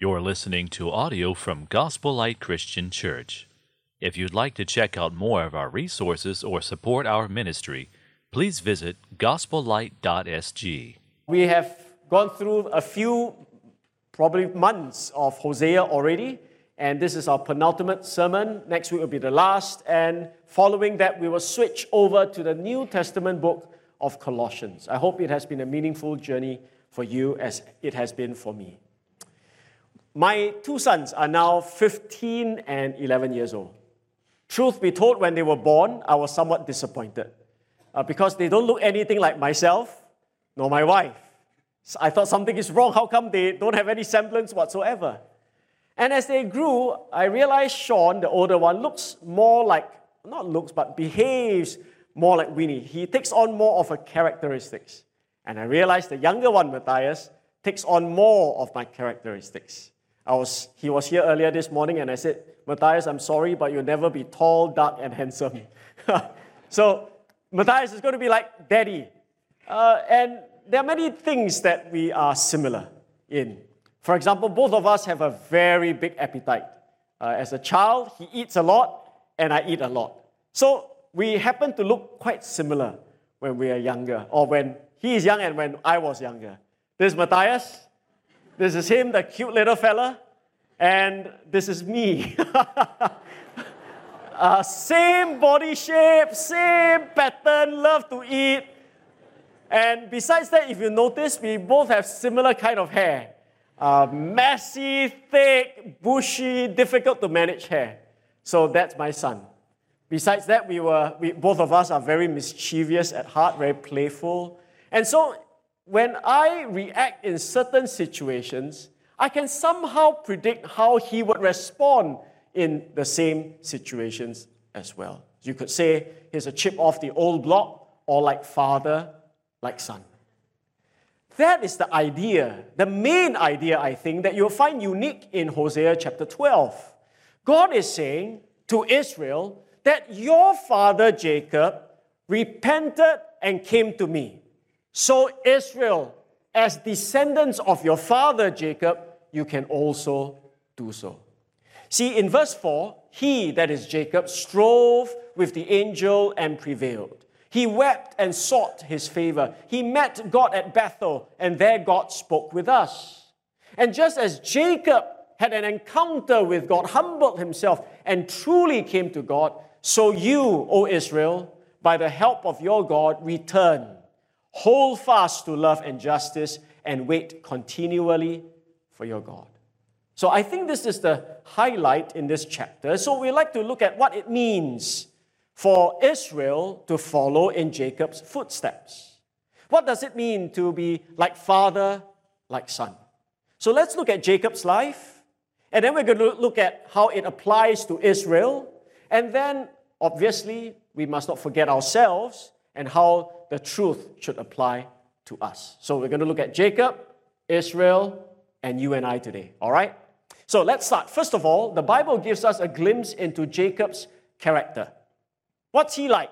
You're listening to audio from Gospel Light Christian Church. If you'd like to check out more of our resources or support our ministry, please visit gospellight.sg. We have gone through a few, probably months of Hosea already, and this is our penultimate sermon. Next week will be the last, and following that, we will switch over to the New Testament book of Colossians. I hope it has been a meaningful journey for you as it has been for me. My two sons are now 15 and 11 years old. Truth be told, when they were born, I was somewhat disappointed uh, because they don't look anything like myself nor my wife. So I thought something is wrong. How come they don't have any semblance whatsoever? And as they grew, I realized Sean, the older one, looks more like, not looks, but behaves more like Winnie. He takes on more of her characteristics. And I realized the younger one, Matthias, takes on more of my characteristics. I was, he was here earlier this morning and I said, Matthias, I'm sorry, but you'll never be tall, dark, and handsome. so Matthias is going to be like daddy. Uh, and there are many things that we are similar in. For example, both of us have a very big appetite. Uh, as a child, he eats a lot, and I eat a lot. So we happen to look quite similar when we are younger, or when he is young and when I was younger. This is Matthias. This is him, the cute little fella. And this is me. uh, same body shape, same pattern, love to eat. And besides that, if you notice, we both have similar kind of hair. Uh, messy, thick, bushy, difficult to manage hair. So that's my son. Besides that, we were, we, both of us are very mischievous at heart, very playful. And so when I react in certain situations, I can somehow predict how he would respond in the same situations as well. You could say he's a chip off the old block, or like father, like son. That is the idea, the main idea, I think, that you'll find unique in Hosea chapter 12. God is saying to Israel that your father Jacob repented and came to me. So, Israel, as descendants of your father Jacob, you can also do so. See, in verse 4, he, that is Jacob, strove with the angel and prevailed. He wept and sought his favor. He met God at Bethel, and there God spoke with us. And just as Jacob had an encounter with God, humbled himself, and truly came to God, so you, O Israel, by the help of your God, return Hold fast to love and justice and wait continually for your God. So I think this is the highlight in this chapter. So we like to look at what it means for Israel to follow in Jacob's footsteps. What does it mean to be like father, like son? So let's look at Jacob's life, and then we're going to look at how it applies to Israel, and then obviously we must not forget ourselves and how the truth should apply to us. So we're going to look at Jacob, Israel, and you and I today. All right? So let's start. First of all, the Bible gives us a glimpse into Jacob's character. What's he like?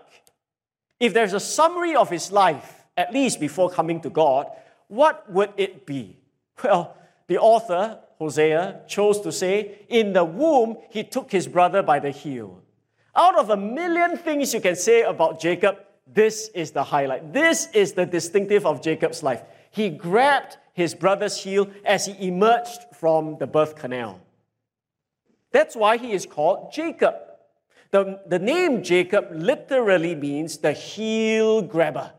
If there's a summary of his life, at least before coming to God, what would it be? Well, the author, Hosea, chose to say, In the womb, he took his brother by the heel. Out of a million things you can say about Jacob, this is the highlight. This is the distinctive of Jacob's life. He grabbed his brother's heel as he emerged from the birth canal. That's why he is called Jacob. The, the name Jacob literally means the heel grabber.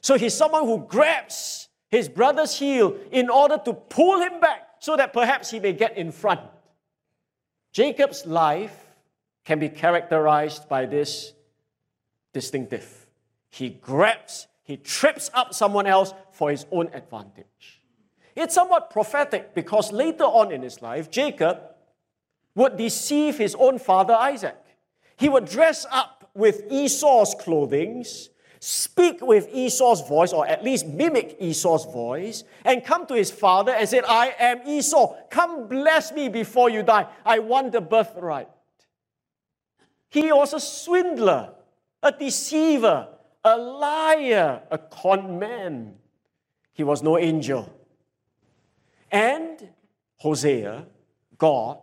So he's someone who grabs his brother's heel in order to pull him back so that perhaps he may get in front. Jacob's life can be characterized by this distinctive. He grabs, he trips up someone else for his own advantage. It's somewhat prophetic because later on in his life, Jacob would deceive his own father Isaac. He would dress up with Esau's clothing, speak with Esau's voice, or at least mimic Esau's voice, and come to his father and say, I am Esau. Come bless me before you die. I want the birthright. He was a swindler, a deceiver, a liar, a con man. He was no angel. And Hosea, God,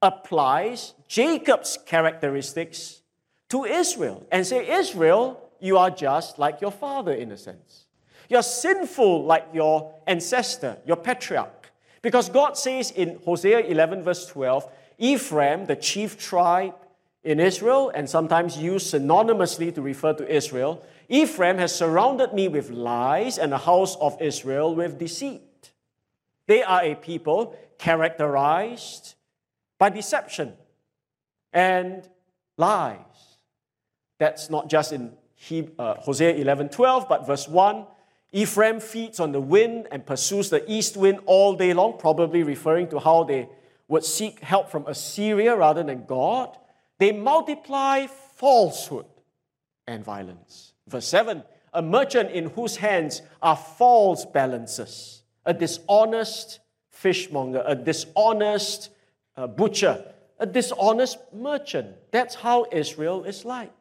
applies Jacob's characteristics to Israel and say, Israel, you are just like your father in a sense. You're sinful like your ancestor, your patriarch. Because God says in Hosea 11, verse 12, Ephraim, the chief tribe in Israel, and sometimes used synonymously to refer to Israel, Ephraim has surrounded me with lies and the house of Israel with deceit. They are a people characterized by deception and lies. That's not just in uh, Hosea 11 12, but verse 1 Ephraim feeds on the wind and pursues the east wind all day long, probably referring to how they would seek help from Assyria rather than God. They multiply falsehood and violence. Verse 7 A merchant in whose hands are false balances, a dishonest fishmonger, a dishonest uh, butcher, a dishonest merchant. That's how Israel is like.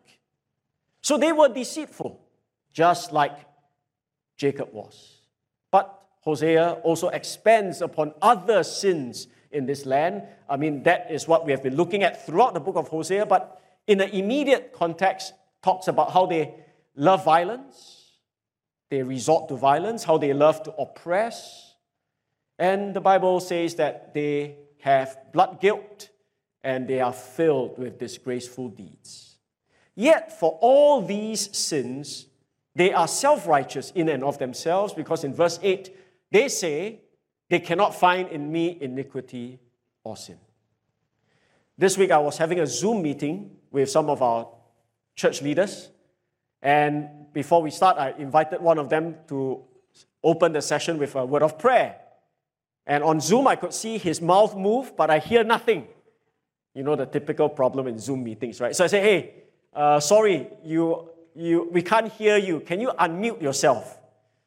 So they were deceitful, just like Jacob was. But Hosea also expands upon other sins in this land. I mean, that is what we have been looking at throughout the book of Hosea, but in the immediate context, talks about how they love violence, they resort to violence, how they love to oppress. And the Bible says that they have blood guilt and they are filled with disgraceful deeds. Yet, for all these sins, they are self righteous in and of themselves because in verse 8, they say, They cannot find in me iniquity or sin. This week, I was having a Zoom meeting with some of our church leaders. And before we start, I invited one of them to open the session with a word of prayer. And on Zoom, I could see his mouth move, but I hear nothing. You know, the typical problem in Zoom meetings, right? So I say, hey, uh, sorry, you you, we can't hear you. Can you unmute yourself?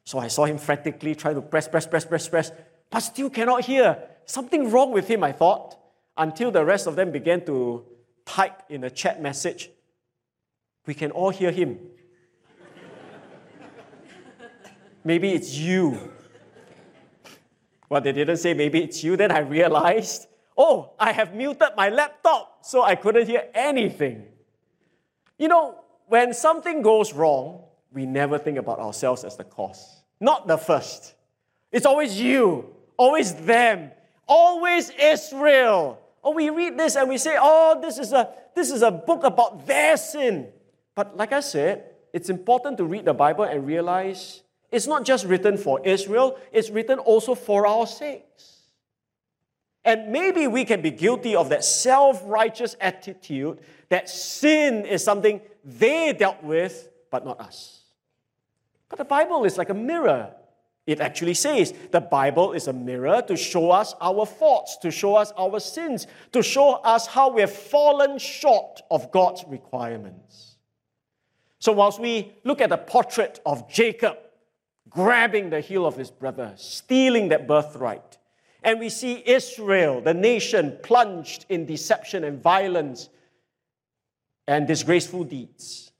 So I saw him frantically try to press, press, press, press, press, but still cannot hear. Something wrong with him, I thought, until the rest of them began to type in a chat message. We can all hear him. maybe it's you. Well, they didn't say maybe it's you. Then I realized, oh, I have muted my laptop, so I couldn't hear anything. You know, when something goes wrong, we never think about ourselves as the cause. Not the first. It's always you, always them, always Israel. Or we read this and we say, oh, this is a this is a book about their sin. But like I said, it's important to read the Bible and realize it's not just written for Israel, it's written also for our sakes. And maybe we can be guilty of that self righteous attitude that sin is something they dealt with, but not us. But the Bible is like a mirror. It actually says the Bible is a mirror to show us our faults, to show us our sins, to show us how we have fallen short of God's requirements. So, whilst we look at the portrait of Jacob grabbing the heel of his brother, stealing that birthright, and we see Israel, the nation, plunged in deception and violence and disgraceful deeds.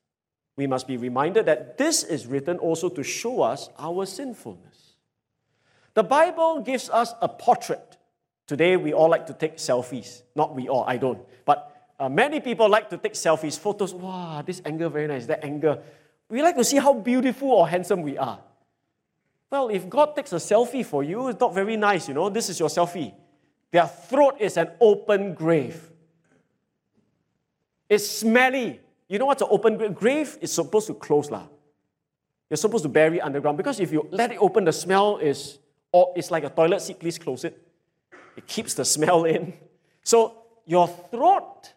We must be reminded that this is written also to show us our sinfulness. The Bible gives us a portrait. Today, we all like to take selfies. Not we all, I don't. But uh, many people like to take selfies, photos. Wow, this angle very nice, that angle. We like to see how beautiful or handsome we are. Well, if God takes a selfie for you, it's not very nice, you know. This is your selfie. Their throat is an open grave. It's smelly. You know what's an open grave? Grave is supposed to close. Lah. You're supposed to bury underground because if you let it open, the smell is, or it's like a toilet seat, please close it. It keeps the smell in. So your throat,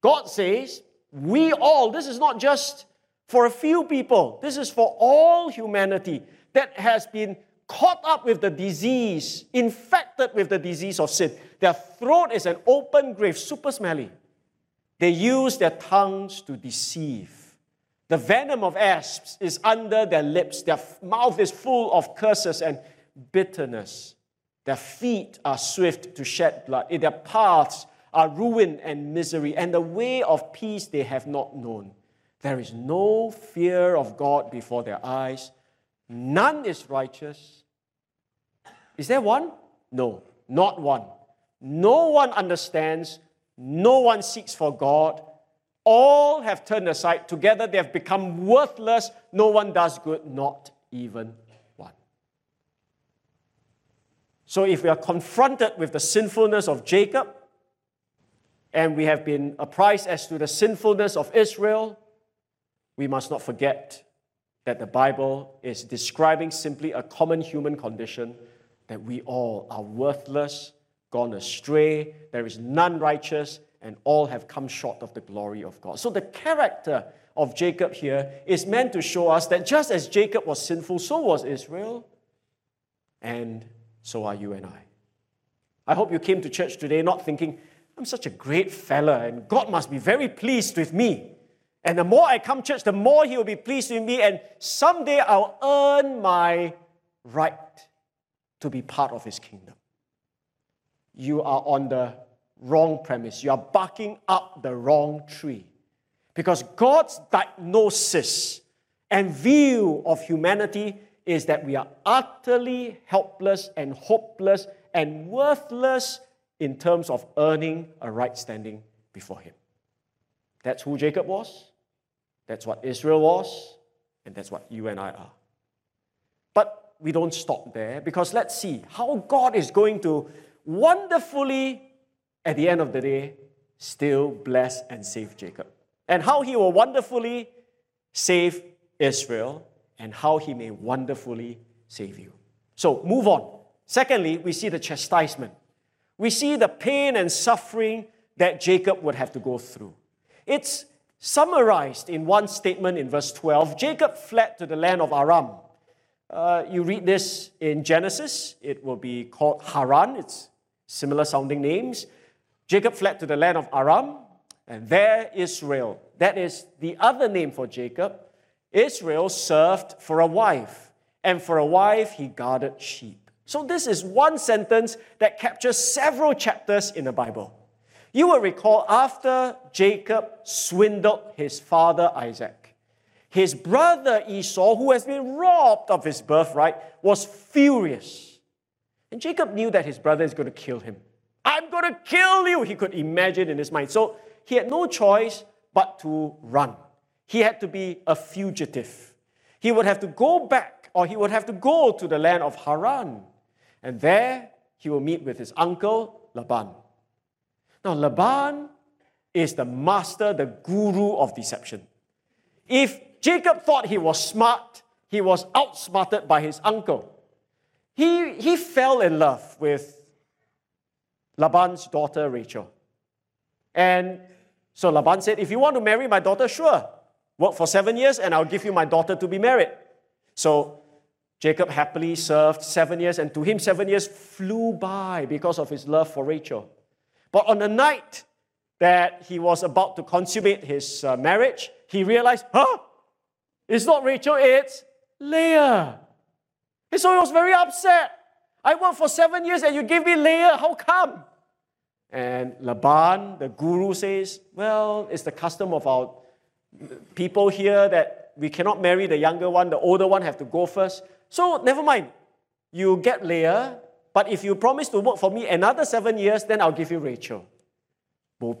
God says, we all, this is not just for a few people, this is for all humanity that has been caught up with the disease, infected with the disease of sin. Their throat is an open grave, super smelly. They use their tongues to deceive. The venom of asps is under their lips. Their mouth is full of curses and bitterness. Their feet are swift to shed blood. Eh, their paths are ruin and misery, and the way of peace they have not known. There is no fear of God before their eyes. None is righteous. Is there one? No, not one. No one understands, no one seeks for God. All have turned aside. Together they have become worthless. No one does good, not even one. So if we are confronted with the sinfulness of Jacob, and we have been apprised as to the sinfulness of Israel, we must not forget that the Bible is describing simply a common human condition that we all are worthless, gone astray, there is none righteous, and all have come short of the glory of God. So the character of Jacob here is meant to show us that just as Jacob was sinful, so was Israel, and so are you and I. I hope you came to church today not thinking, I'm such a great fella, and God must be very pleased with me. And the more I come church, the more He will be pleased with me, and someday I'll earn my right to be part of His kingdom. You are on the wrong premise. You are barking up the wrong tree. Because God's diagnosis and view of humanity is that we are utterly helpless and hopeless and worthless in terms of earning a right standing before Him. That's who Jacob was, that's what Israel was, and that's what you and I are. But we don't stop there because let's see how God is going to wonderfully, at the end of the day, still bless and save Jacob. And how he will wonderfully save Israel and how he may wonderfully save you. So, move on. Secondly, we see the chastisement we see the pain and suffering that Jacob would have to go through. It's summarized in one statement in verse 12 Jacob fled to the land of Aram. Uh, you read this in Genesis, it will be called Haran, it's similar sounding names. Jacob fled to the land of Aram, and there Israel, that is the other name for Jacob, Israel served for a wife, and for a wife he guarded sheep. So, this is one sentence that captures several chapters in the Bible. You will recall after Jacob swindled his father Isaac, his brother Esau, who has been robbed of his birthright, was furious. And Jacob knew that his brother is going to kill him. I'm going to kill you, he could imagine in his mind. So, he had no choice but to run. He had to be a fugitive. He would have to go back, or he would have to go to the land of Haran. And there he will meet with his uncle Laban. Now, Laban is the master, the guru of deception. If Jacob thought he was smart, he was outsmarted by his uncle. He, he fell in love with Laban's daughter Rachel. And so Laban said, If you want to marry my daughter, sure. Work for seven years and I'll give you my daughter to be married. So Jacob happily served seven years, and to him, seven years flew by because of his love for Rachel. But on the night that he was about to consummate his uh, marriage, he realized, huh? It's not Rachel, it's Leah. And so he was very upset. I worked for seven years and you gave me Leah. How come? And Laban, the guru, says, Well, it's the custom of our people here that we cannot marry the younger one, the older one have to go first. So never mind. You get Leah, but if you promise to work for me another seven years, then I'll give you Rachel. Bo.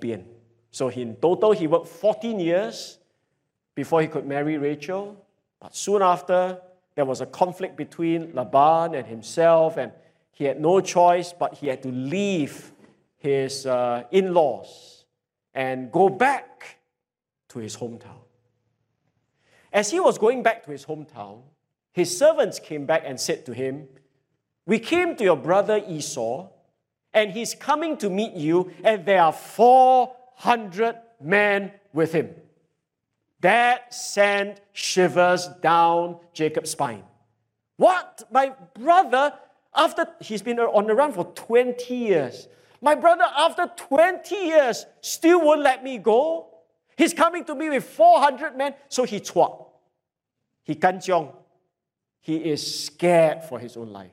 So in total, he worked 14 years before he could marry Rachel. But soon after, there was a conflict between Laban and himself, and he had no choice, but he had to leave his uh, in laws and go back to his hometown. As he was going back to his hometown, his servants came back and said to him, We came to your brother Esau, and he's coming to meet you, and there are 400 men with him. That sent shivers down Jacob's spine. What? My brother, after he's been on the run for 20 years, my brother, after 20 years, still won't let me go. He's coming to me with 400 men, so he chua. He kanchiong. He is scared for his own life.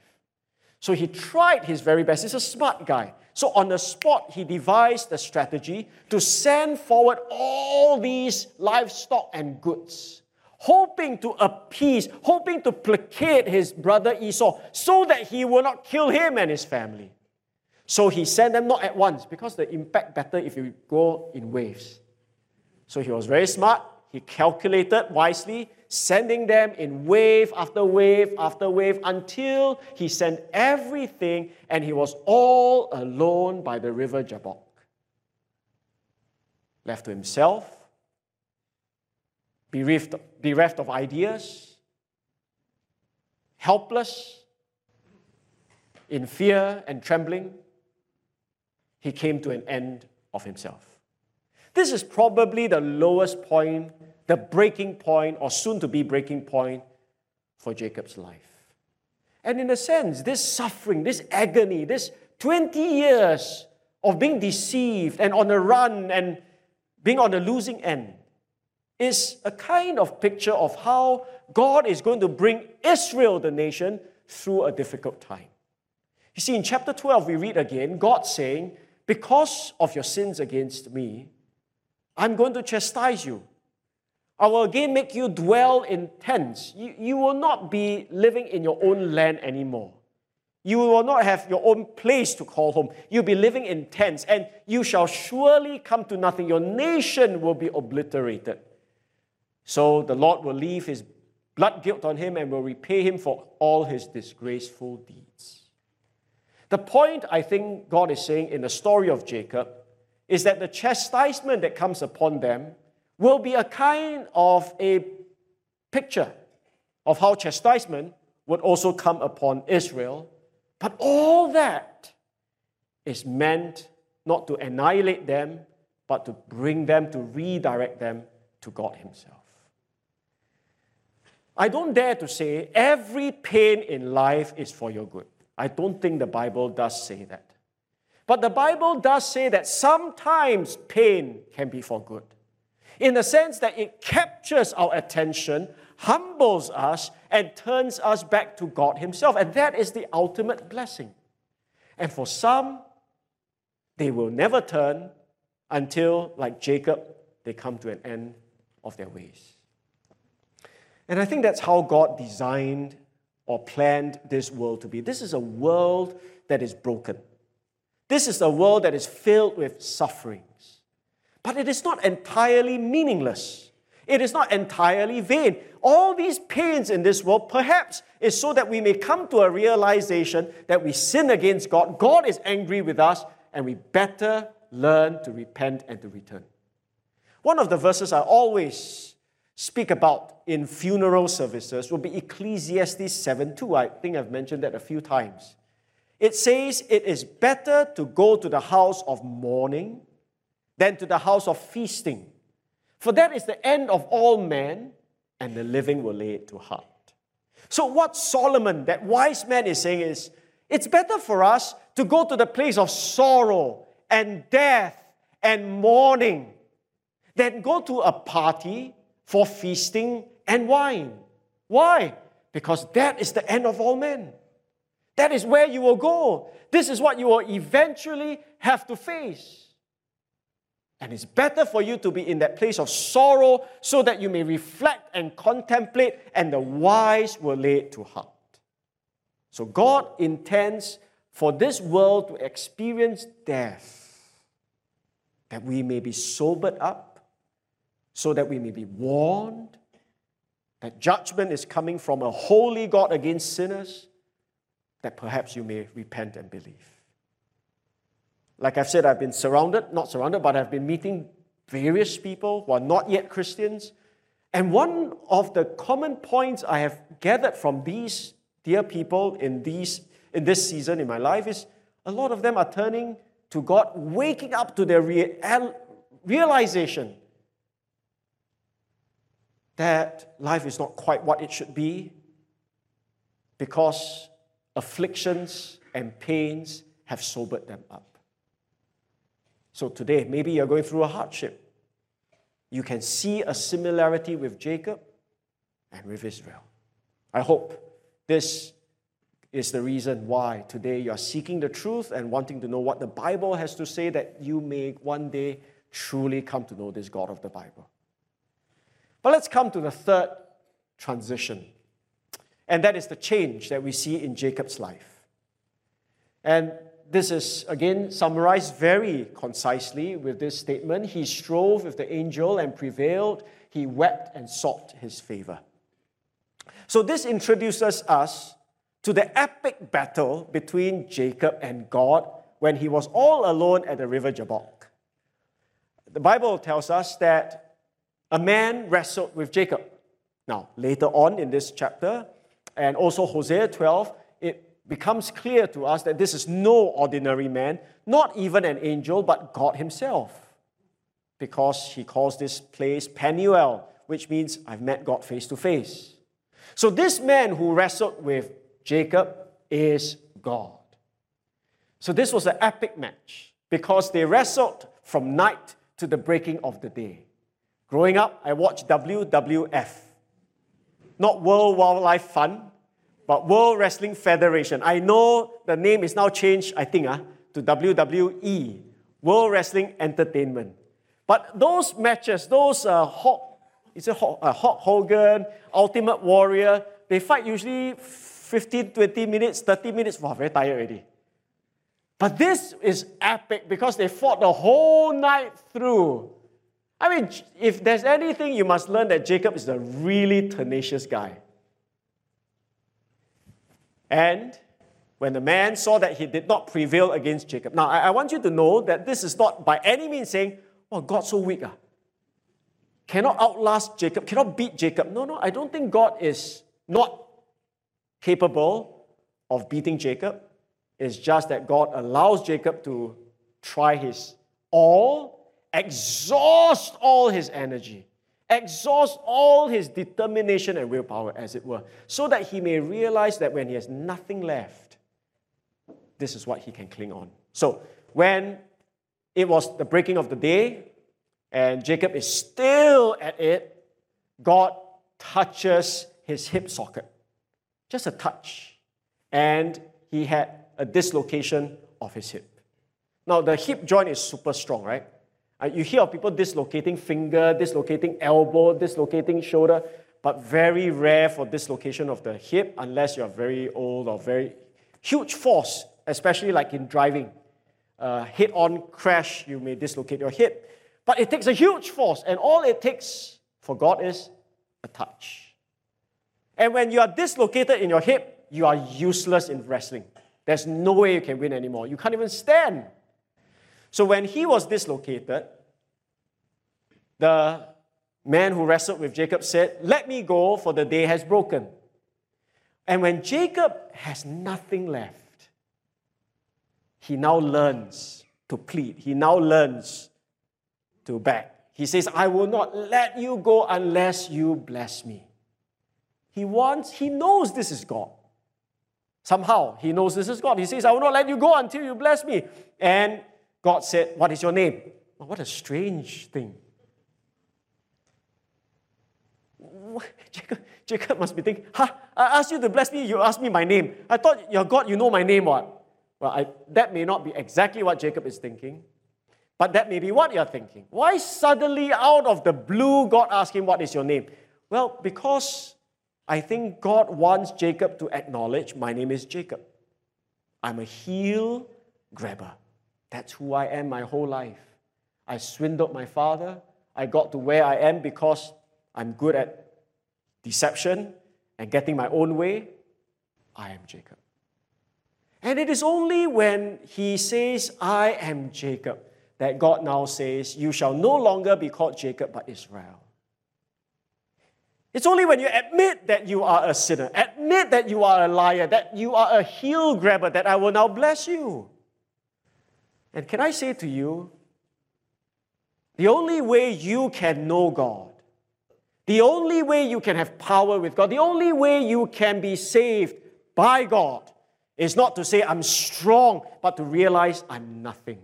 So he tried his very best. He's a smart guy. So on the spot, he devised a strategy to send forward all these livestock and goods, hoping to appease, hoping to placate his brother Esau so that he will not kill him and his family. So he sent them not at once because the impact better if you go in waves. So he was very smart. He calculated wisely, sending them in wave after wave after wave until he sent everything and he was all alone by the river Jabbok. Left to himself, bereft, bereft of ideas, helpless, in fear and trembling, he came to an end of himself. This is probably the lowest point, the breaking point, or soon to be breaking point for Jacob's life. And in a sense, this suffering, this agony, this 20 years of being deceived and on the run and being on the losing end is a kind of picture of how God is going to bring Israel, the nation, through a difficult time. You see, in chapter 12, we read again God saying, Because of your sins against me, I'm going to chastise you. I will again make you dwell in tents. You, you will not be living in your own land anymore. You will not have your own place to call home. You'll be living in tents, and you shall surely come to nothing. Your nation will be obliterated. So the Lord will leave his blood guilt on him and will repay him for all his disgraceful deeds. The point I think God is saying in the story of Jacob is that the chastisement that comes upon them will be a kind of a picture of how chastisement would also come upon Israel. But all that is meant not to annihilate them, but to bring them, to redirect them to God Himself. I don't dare to say every pain in life is for your good. I don't think the Bible does say that. But the Bible does say that sometimes pain can be for good, in the sense that it captures our attention, humbles us, and turns us back to God Himself. And that is the ultimate blessing. And for some, they will never turn until, like Jacob, they come to an end of their ways. And I think that's how God designed or planned this world to be. This is a world that is broken. This is a world that is filled with sufferings. But it is not entirely meaningless. It is not entirely vain. All these pains in this world, perhaps, is so that we may come to a realization that we sin against God, God is angry with us, and we better learn to repent and to return. One of the verses I always speak about in funeral services will be Ecclesiastes 7 2. I think I've mentioned that a few times. It says, It is better to go to the house of mourning than to the house of feasting. For that is the end of all men, and the living will lay it to heart. So, what Solomon, that wise man, is saying is, it's better for us to go to the place of sorrow and death and mourning than go to a party for feasting and wine. Why? Because that is the end of all men. That is where you will go. This is what you will eventually have to face. And it's better for you to be in that place of sorrow so that you may reflect and contemplate, and the wise will lay it to heart. So, God intends for this world to experience death, that we may be sobered up, so that we may be warned that judgment is coming from a holy God against sinners that perhaps you may repent and believe. Like I've said, I've been surrounded, not surrounded, but I've been meeting various people who are not yet Christians. And one of the common points I have gathered from these dear people in, these, in this season in my life is a lot of them are turning to God, waking up to their real, realization that life is not quite what it should be because afflictions and pains have sobered them up. So today, maybe you're going through a hardship. You can see a similarity with Jacob and with Israel. I hope this is the reason why today you are seeking the truth and wanting to know what the Bible has to say that you may one day truly come to know this God of the Bible. But let's come to the third transition and that is the change that we see in Jacob's life. And this is again summarized very concisely with this statement He strove with the angel and prevailed, he wept and sought his favor. So, this introduces us to the epic battle between Jacob and God when he was all alone at the river Jabbok. The Bible tells us that a man wrestled with Jacob. Now, later on in this chapter, and also Hosea 12, it becomes clear to us that this is no ordinary man, not even an angel, but God Himself. Because He calls this place Peniel, which means I've met God face to face. So, this man who wrestled with Jacob is God. So, this was an epic match because they wrestled from night to the breaking of the day. Growing up, I watched WWF, not World Wildlife Fund, but World Wrestling Federation. I know the name is now changed, I think, uh, to WWE, World Wrestling Entertainment. But those matches, those uh, Hulk, is it Hulk, uh, Hogan, Ultimate Warrior, they fight usually 15, 20 minutes, 30 minutes. Wow, very tired already. But this is epic because they fought the whole night through. I mean, if there's anything you must learn that Jacob is a really tenacious guy. And when the man saw that he did not prevail against Jacob. Now, I, want you to know that this is not by any means saying, oh, God's so weak. Ah. Cannot outlast Jacob, cannot beat Jacob. No, no, I don't think God is not capable of beating Jacob. It's just that God allows Jacob to try his all, exhaust all his energy, exhaust all his determination and willpower, as it were, so that he may realize that when he has nothing left, this is what he can cling on. So, when it was the breaking of the day and Jacob is still at it, God touches his hip socket. Just a touch. And he had a dislocation of his hip. Now, the hip joint is super strong, right? Uh, you hear of people dislocating finger, dislocating elbow, dislocating shoulder, but very rare for dislocation of the hip unless you're very old or very huge force, especially like in driving. Uh, head on crash, you may dislocate your hip. But it takes a huge force, and all it takes for God is a touch. And when you are dislocated in your hip, you are useless in wrestling. There's no way you can win anymore. You can't even stand. So when he was dislocated, the man who wrestled with Jacob said, Let me go, for the day has broken. And when Jacob has nothing left, he now learns to plead. He now learns to beg. He says, I will not let you go unless you bless me. He wants, he knows this is God. Somehow he knows this is God. He says, I will not let you go until you bless me. And God said, What is your name? what a strange thing. Jacob, Jacob must be thinking, huh? I asked you to bless me, you asked me my name. I thought God, you know my name, what? Well, I, that may not be exactly what Jacob is thinking, but that may be what you're thinking. Why suddenly, out of the blue, God asked him, What is your name? Well, because I think God wants Jacob to acknowledge, My name is Jacob. I'm a heel grabber. That's who I am my whole life. I swindled my father. I got to where I am because I'm good at deception and getting my own way. I am Jacob. And it is only when he says, I am Jacob, that God now says, You shall no longer be called Jacob, but Israel. It's only when you admit that you are a sinner, admit that you are a liar, that you are a heel grabber, that I will now bless you. And can I say to you, the only way you can know God, the only way you can have power with God, the only way you can be saved by God is not to say I'm strong, but to realize I'm nothing.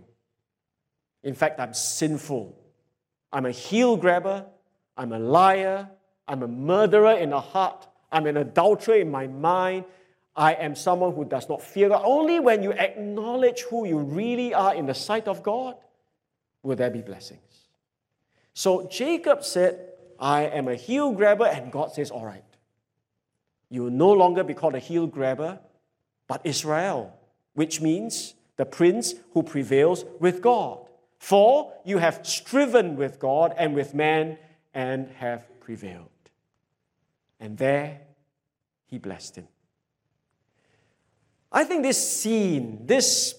In fact, I'm sinful. I'm a heel grabber. I'm a liar. I'm a murderer in the heart. I'm an adulterer in my mind. I am someone who does not fear God. Only when you acknowledge who you really are in the sight of God will there be blessings. So Jacob said, I am a heel grabber, and God says, All right. You will no longer be called a heel grabber, but Israel, which means the prince who prevails with God. For you have striven with God and with man and have prevailed. And there he blessed him. I think this scene, this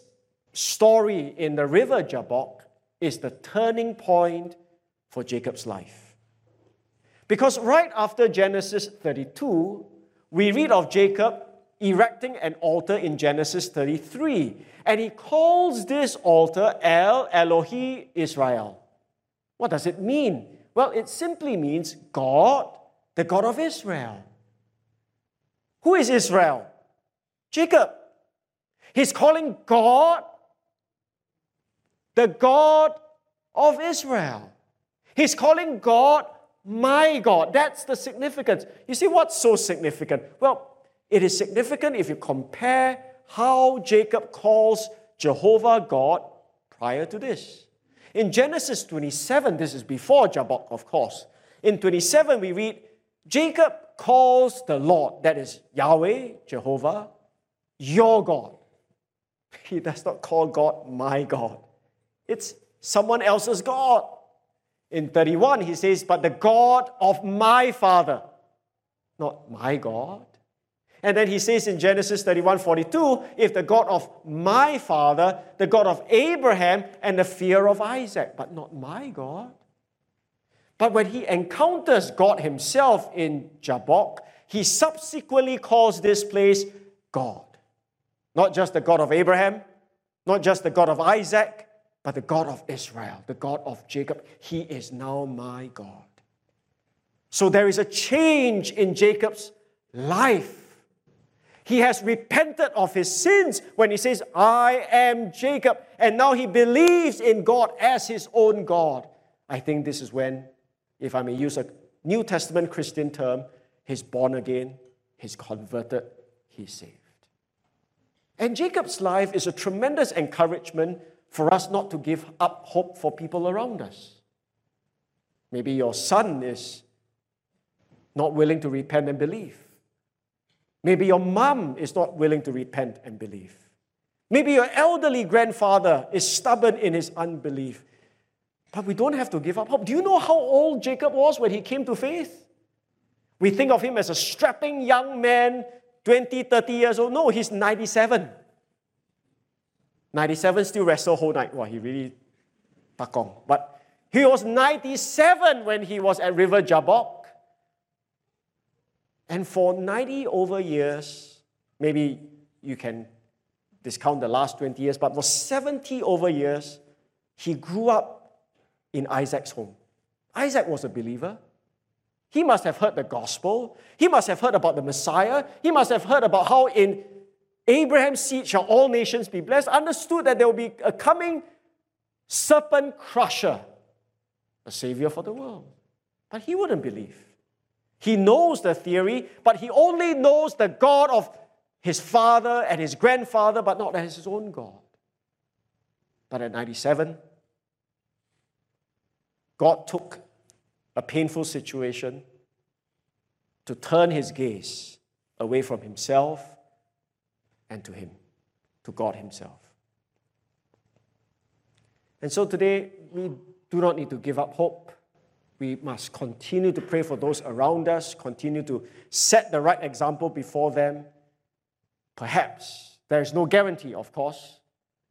story in the river Jabbok, is the turning point for Jacob's life. Because right after Genesis 32, we read of Jacob erecting an altar in Genesis 33. And he calls this altar El Elohi Israel. What does it mean? Well, it simply means God, the God of Israel. Who is Israel? Jacob. He's calling God the God of Israel. He's calling God my God. That's the significance. You see what's so significant? Well, it is significant if you compare how Jacob calls Jehovah God prior to this. In Genesis 27, this is before Jabbok, of course. In 27, we read, Jacob calls the Lord, that is Yahweh, Jehovah, your God. He does not call God my God. It's someone else's God. In 31, he says, But the God of my father, not my God. And then he says in Genesis 31 42, if the God of my father, the God of Abraham, and the fear of Isaac, but not my God. But when he encounters God himself in Jabbok, he subsequently calls this place God. Not just the God of Abraham, not just the God of Isaac, but the God of Israel, the God of Jacob. He is now my God. So there is a change in Jacob's life. He has repented of his sins when he says, I am Jacob. And now he believes in God as his own God. I think this is when, if I may use a New Testament Christian term, he's born again, he's converted, he's saved. And Jacob's life is a tremendous encouragement for us not to give up hope for people around us. Maybe your son is not willing to repent and believe. Maybe your mom is not willing to repent and believe. Maybe your elderly grandfather is stubborn in his unbelief. But we don't have to give up hope. Do you know how old Jacob was when he came to faith? We think of him as a strapping young man, 20, 30 years old. No, he's 97. 97 still wrestle whole night. Wow, he really takong. But he was 97 when he was at River Jabbok. And for 90 over years, maybe you can discount the last 20 years, but for 70 over years, he grew up in Isaac's home. Isaac was a believer. He must have heard the gospel. He must have heard about the Messiah. He must have heard about how in Abraham's seed shall all nations be blessed, understood that there will be a coming serpent crusher, a savior for the world. But he wouldn't believe. He knows the theory, but he only knows the God of his father and his grandfather, but not as his own God. But at 97, God took a painful situation to turn his gaze away from himself and to Him, to God Himself. And so today, we do not need to give up hope. We must continue to pray for those around us, continue to set the right example before them. Perhaps, there is no guarantee, of course,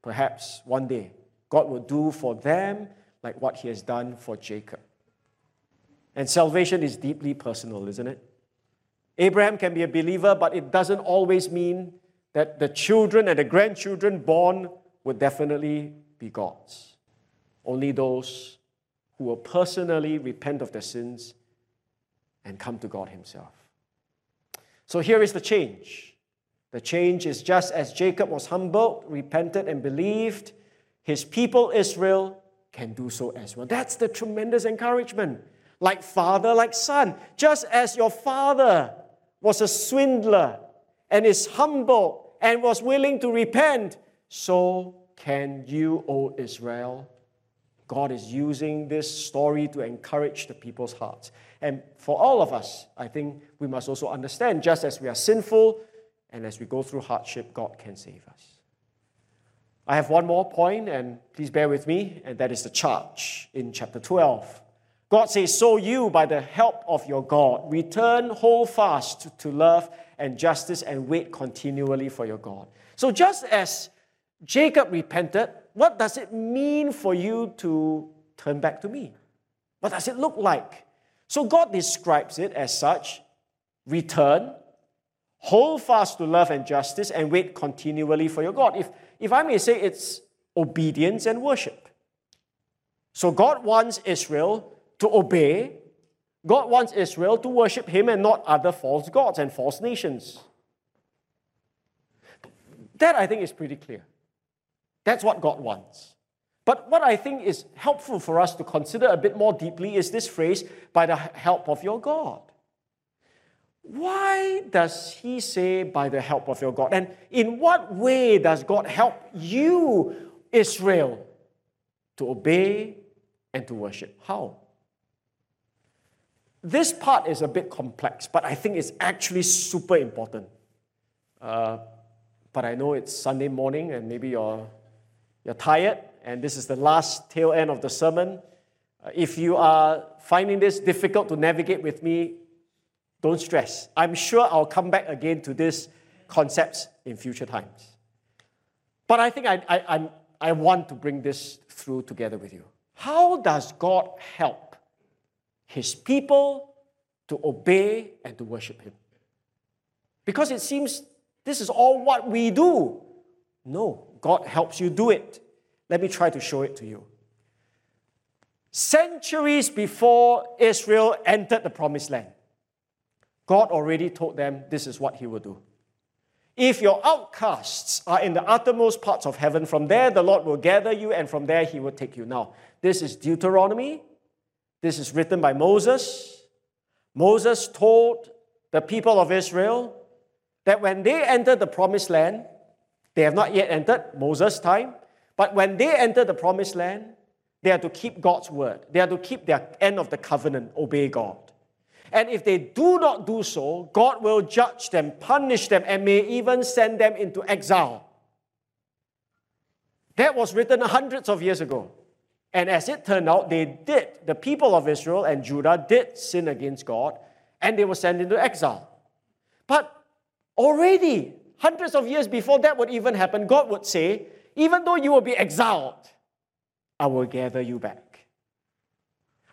perhaps one day God will do for them like what He has done for Jacob. And salvation is deeply personal, isn't it? Abraham can be a believer, but it doesn't always mean that the children and the grandchildren born would definitely be God's. Only those who will personally repent of their sins and come to God Himself. So here is the change. The change is just as Jacob was humbled, repented, and believed, his people Israel can do so as well. That's the tremendous encouragement. Like father, like son. Just as your father was a swindler and is humble and was willing to repent, so can you, O Israel. God is using this story to encourage the people's hearts. And for all of us, I think we must also understand just as we are sinful and as we go through hardship, God can save us. I have one more point, and please bear with me, and that is the charge in chapter 12. God says, So you, by the help of your God, return hold fast to, to love and justice and wait continually for your God. So just as Jacob repented, what does it mean for you to turn back to me? What does it look like? So God describes it as such return, hold fast to love and justice, and wait continually for your God. If, if I may say, it's obedience and worship. So God wants Israel to obey. God wants Israel to worship Him and not other false gods and false nations. That I think is pretty clear. That's what God wants. But what I think is helpful for us to consider a bit more deeply is this phrase, by the help of your God. Why does he say, by the help of your God? And in what way does God help you, Israel, to obey and to worship? How? This part is a bit complex, but I think it's actually super important. Uh, but I know it's Sunday morning and maybe you're, you're tired, and this is the last tail end of the sermon. Uh, if you are finding this difficult to navigate with me, don't stress. I'm sure I'll come back again to these concepts in future times. But I think I, I, I, I want to bring this through together with you. How does God help his people to obey and to worship him? Because it seems this is all what we do. No, God helps you do it. Let me try to show it to you. Centuries before Israel entered the promised land, God already told them this is what He will do. If your outcasts are in the uttermost parts of heaven, from there the Lord will gather you, and from there He will take you. Now, this is Deuteronomy. This is written by Moses. Moses told the people of Israel that when they enter the promised land, they have not yet entered Moses' time, but when they enter the promised land, they are to keep God's word. They are to keep their end of the covenant, obey God. And if they do not do so, God will judge them, punish them, and may even send them into exile. That was written hundreds of years ago. And as it turned out, they did. The people of Israel and Judah did sin against God, and they were sent into exile. But already, hundreds of years before that would even happen, God would say, Even though you will be exiled, I will gather you back.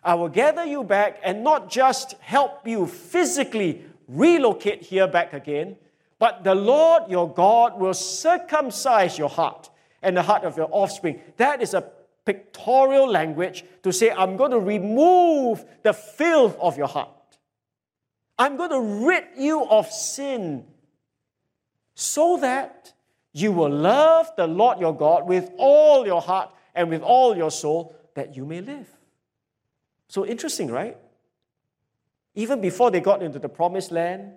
I will gather you back and not just help you physically relocate here back again, but the Lord your God will circumcise your heart and the heart of your offspring. That is a pictorial language to say, I'm going to remove the filth of your heart. I'm going to rid you of sin so that you will love the Lord your God with all your heart and with all your soul that you may live. So interesting, right? Even before they got into the promised land,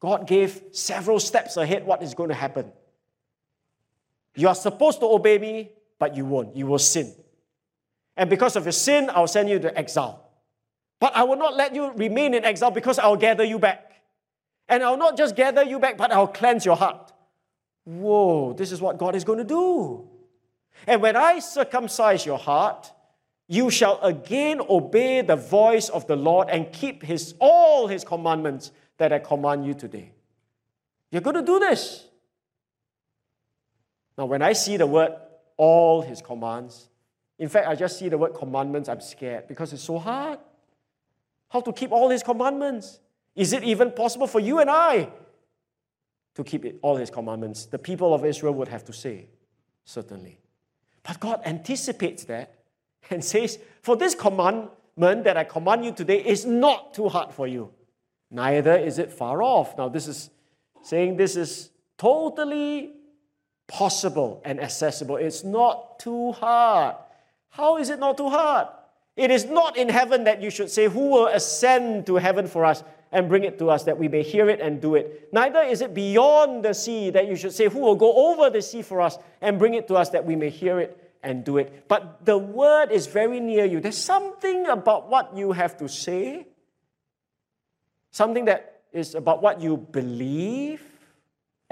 God gave several steps ahead what is going to happen. You are supposed to obey me, but you won't. You will sin. And because of your sin, I'll send you to exile. But I will not let you remain in exile because I'll gather you back. And I'll not just gather you back, but I'll cleanse your heart. Whoa, this is what God is going to do. And when I circumcise your heart, you shall again obey the voice of the Lord and keep his, all his commandments that I command you today. You're going to do this. Now, when I see the word all his commands, in fact, I just see the word commandments, I'm scared because it's so hard. How to keep all his commandments? Is it even possible for you and I to keep it, all his commandments? The people of Israel would have to say, certainly. But God anticipates that and says, For this commandment that I command you today is not too hard for you, neither is it far off. Now, this is saying this is totally possible and accessible. It's not too hard. How is it not too hard? It is not in heaven that you should say, Who will ascend to heaven for us and bring it to us that we may hear it and do it? Neither is it beyond the sea that you should say, Who will go over the sea for us and bring it to us that we may hear it and do it. But the word is very near you. There's something about what you have to say, something that is about what you believe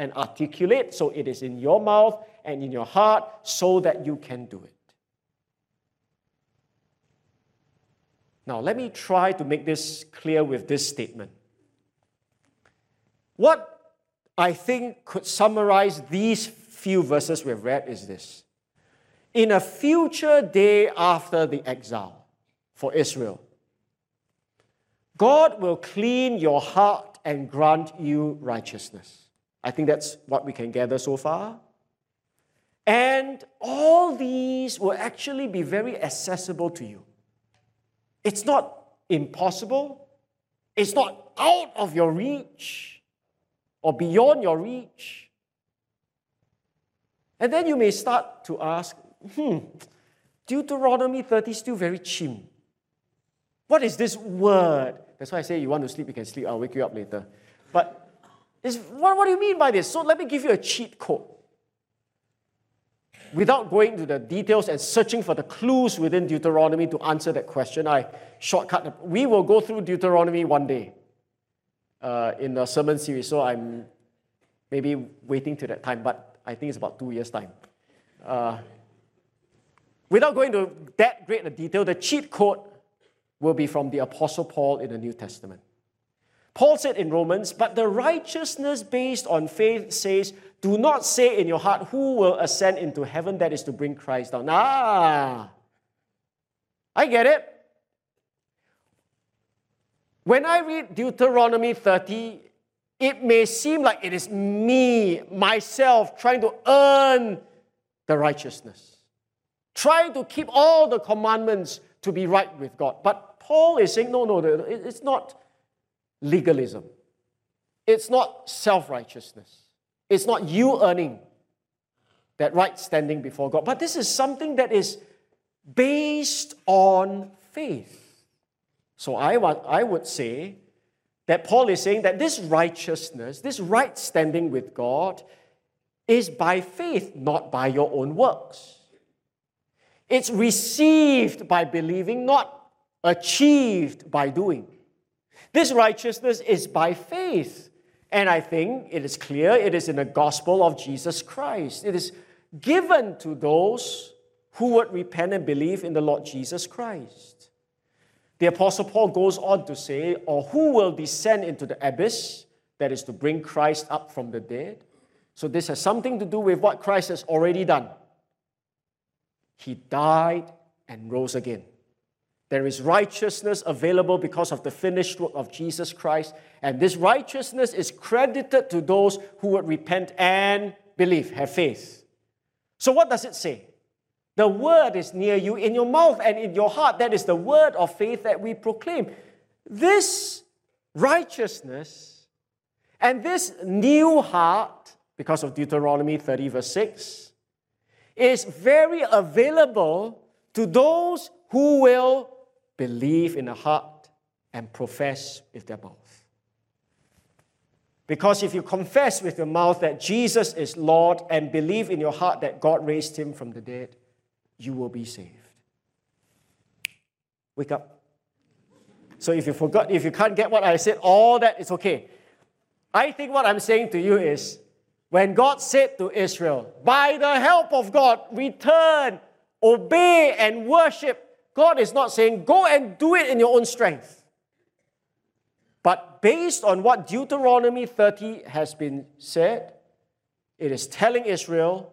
and articulate, so it is in your mouth and in your heart so that you can do it. Now, let me try to make this clear with this statement. What I think could summarize these few verses we've read is this In a future day after the exile for Israel, God will clean your heart and grant you righteousness. I think that's what we can gather so far. And all these will actually be very accessible to you. It's not impossible, it's not out of your reach or beyond your reach. And then you may start to ask, hmm, Deuteronomy 30 is still very chim. What is this word? That's why I say you want to sleep, you can sleep. I'll wake you up later. But what, what do you mean by this? So let me give you a cheat code. Without going into the details and searching for the clues within Deuteronomy to answer that question, I shortcut. We will go through Deuteronomy one day uh, in the sermon series, so I'm maybe waiting to that time, but I think it's about two years' time. Uh, without going to that great a detail, the cheat code will be from the Apostle Paul in the New Testament. Paul said in Romans, but the righteousness based on faith says, do not say in your heart, who will ascend into heaven? That is to bring Christ down. Ah, I get it. When I read Deuteronomy 30, it may seem like it is me, myself, trying to earn the righteousness, trying to keep all the commandments to be right with God. But Paul is saying, no, no, it's not legalism, it's not self righteousness, it's not you earning that right standing before God. But this is something that is based on faith. So I, I would say that Paul is saying that this righteousness, this right standing with God, is by faith, not by your own works. It's received by believing, not achieved by doing. This righteousness is by faith. And I think it is clear it is in the gospel of Jesus Christ. It is given to those who would repent and believe in the Lord Jesus Christ. The Apostle Paul goes on to say, Or who will descend into the abyss? That is to bring Christ up from the dead. So this has something to do with what Christ has already done. He died and rose again. There is righteousness available because of the finished work of Jesus Christ, and this righteousness is credited to those who would repent and believe, have faith. So, what does it say? The word is near you in your mouth and in your heart. That is the word of faith that we proclaim. This righteousness and this new heart, because of Deuteronomy 30, verse 6, is very available to those who will believe in the heart and profess with their mouth. Because if you confess with your mouth that Jesus is Lord and believe in your heart that God raised him from the dead, you will be saved. Wake up. So if you forgot, if you can't get what I said, all that is okay. I think what I'm saying to you is when God said to Israel, by the help of God, return, obey, and worship, God is not saying, go and do it in your own strength. But based on what Deuteronomy 30 has been said, it is telling Israel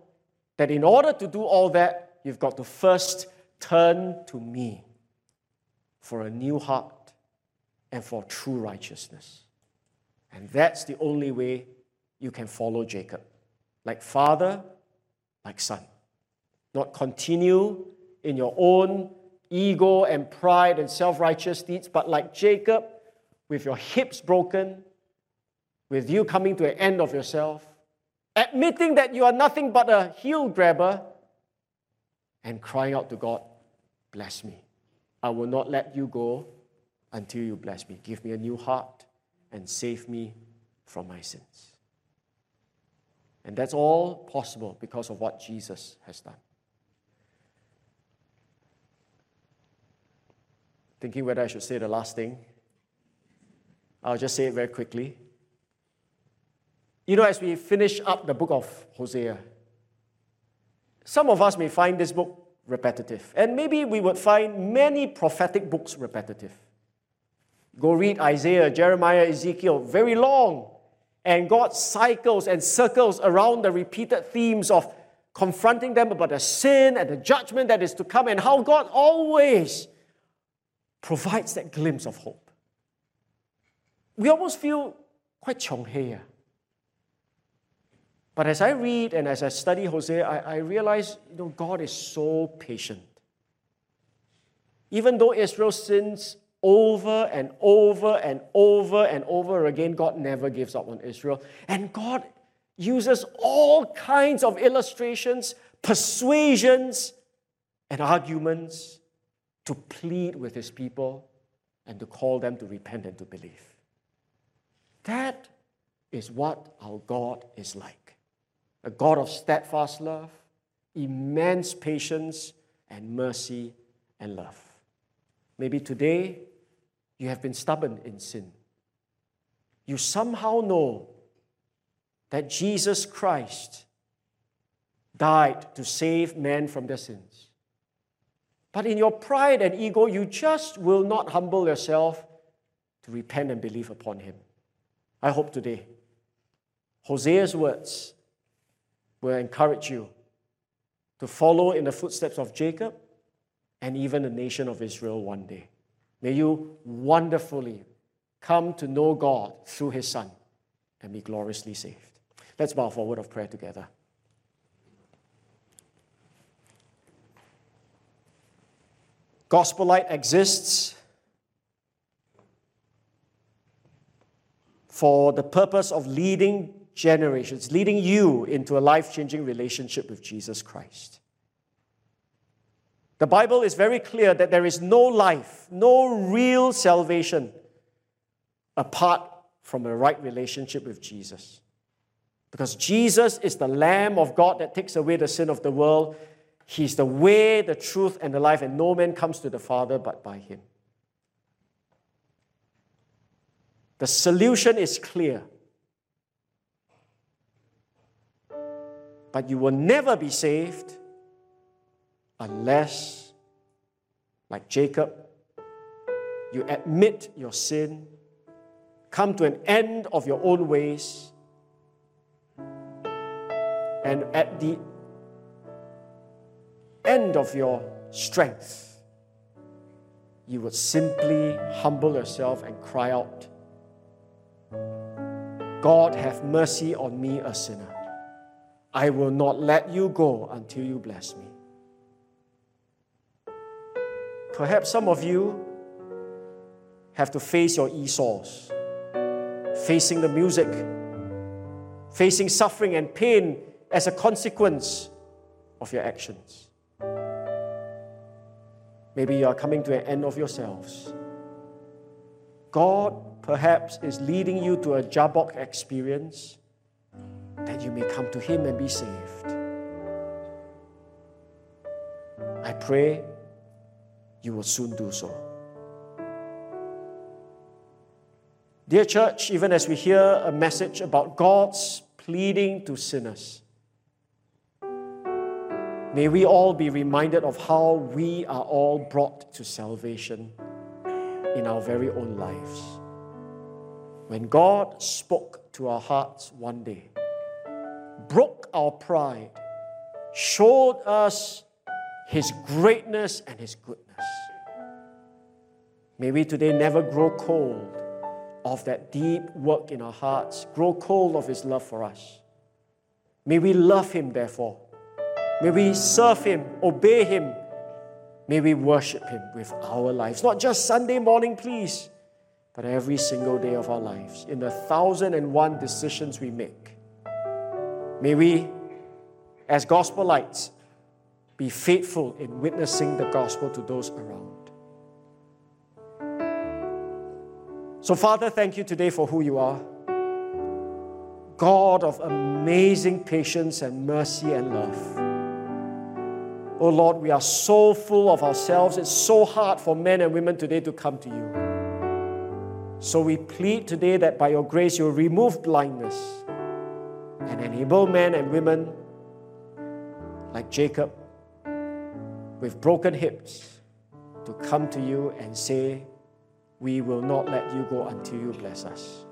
that in order to do all that, you've got to first turn to me for a new heart and for true righteousness. And that's the only way you can follow Jacob. Like father, like son. Not continue in your own ego and pride and self righteous deeds, but like Jacob, with your hips broken, with you coming to an end of yourself, admitting that you are nothing but a heel grabber and crying out to God, Bless me. I will not let you go until you bless me. Give me a new heart and save me from my sins. And that's all possible because of what Jesus has done. Thinking whether I should say the last thing, I'll just say it very quickly. You know, as we finish up the book of Hosea, some of us may find this book repetitive, and maybe we would find many prophetic books repetitive. Go read Isaiah, Jeremiah, Ezekiel, very long. And God cycles and circles around the repeated themes of confronting them about the sin and the judgment that is to come, and how God always provides that glimpse of hope. We almost feel quite chonghea. But as I read and as I study Hosea, I, I realize you know, God is so patient. Even though Israel sins over and over and over and over again, God never gives up on Israel. And God uses all kinds of illustrations, persuasions, and arguments to plead with his people and to call them to repent and to believe. That is what our God is like a God of steadfast love, immense patience, and mercy and love. Maybe today you have been stubborn in sin. You somehow know that Jesus Christ died to save men from their sins. But in your pride and ego, you just will not humble yourself to repent and believe upon Him. I hope today, Hosea's words will encourage you to follow in the footsteps of Jacob and even the nation of Israel one day. May you wonderfully come to know God through His Son and be gloriously saved. Let's bow for a word of prayer together. Gospel Light exists for the purpose of leading generations, leading you into a life changing relationship with Jesus Christ. The Bible is very clear that there is no life, no real salvation apart from a right relationship with Jesus. Because Jesus is the Lamb of God that takes away the sin of the world. He's the way, the truth, and the life, and no man comes to the Father but by Him. The solution is clear. But you will never be saved unless, like Jacob, you admit your sin, come to an end of your own ways, and at the end of your strength, you would simply humble yourself and cry out, God, have mercy on me, a sinner. I will not let you go until you bless me. Perhaps some of you have to face your Esau's, facing the music, facing suffering and pain as a consequence of your actions. Maybe you are coming to an end of yourselves. God perhaps is leading you to a Jabbok experience that you may come to Him and be saved. I pray you will soon do so. Dear church, even as we hear a message about God's pleading to sinners, may we all be reminded of how we are all brought to salvation in our very own lives. When God spoke to our hearts one day, broke our pride, showed us His greatness and His goodness. May we today never grow cold of that deep work in our hearts, grow cold of His love for us. May we love Him, therefore. May we serve Him, obey Him. May we worship Him with our lives. Not just Sunday morning, please, but every single day of our lives, in the thousand and one decisions we make. May we, as gospel lights, be faithful in witnessing the gospel to those around. So, Father, thank you today for who you are. God of amazing patience and mercy and love. Oh Lord, we are so full of ourselves. It's so hard for men and women today to come to you. So we plead today that by your grace you'll remove blindness and enable men and women like Jacob with broken hips to come to you and say, We will not let you go until you bless us.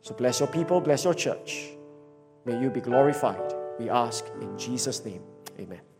So bless your people, bless your church. May you be glorified. We ask in Jesus' name. Amen.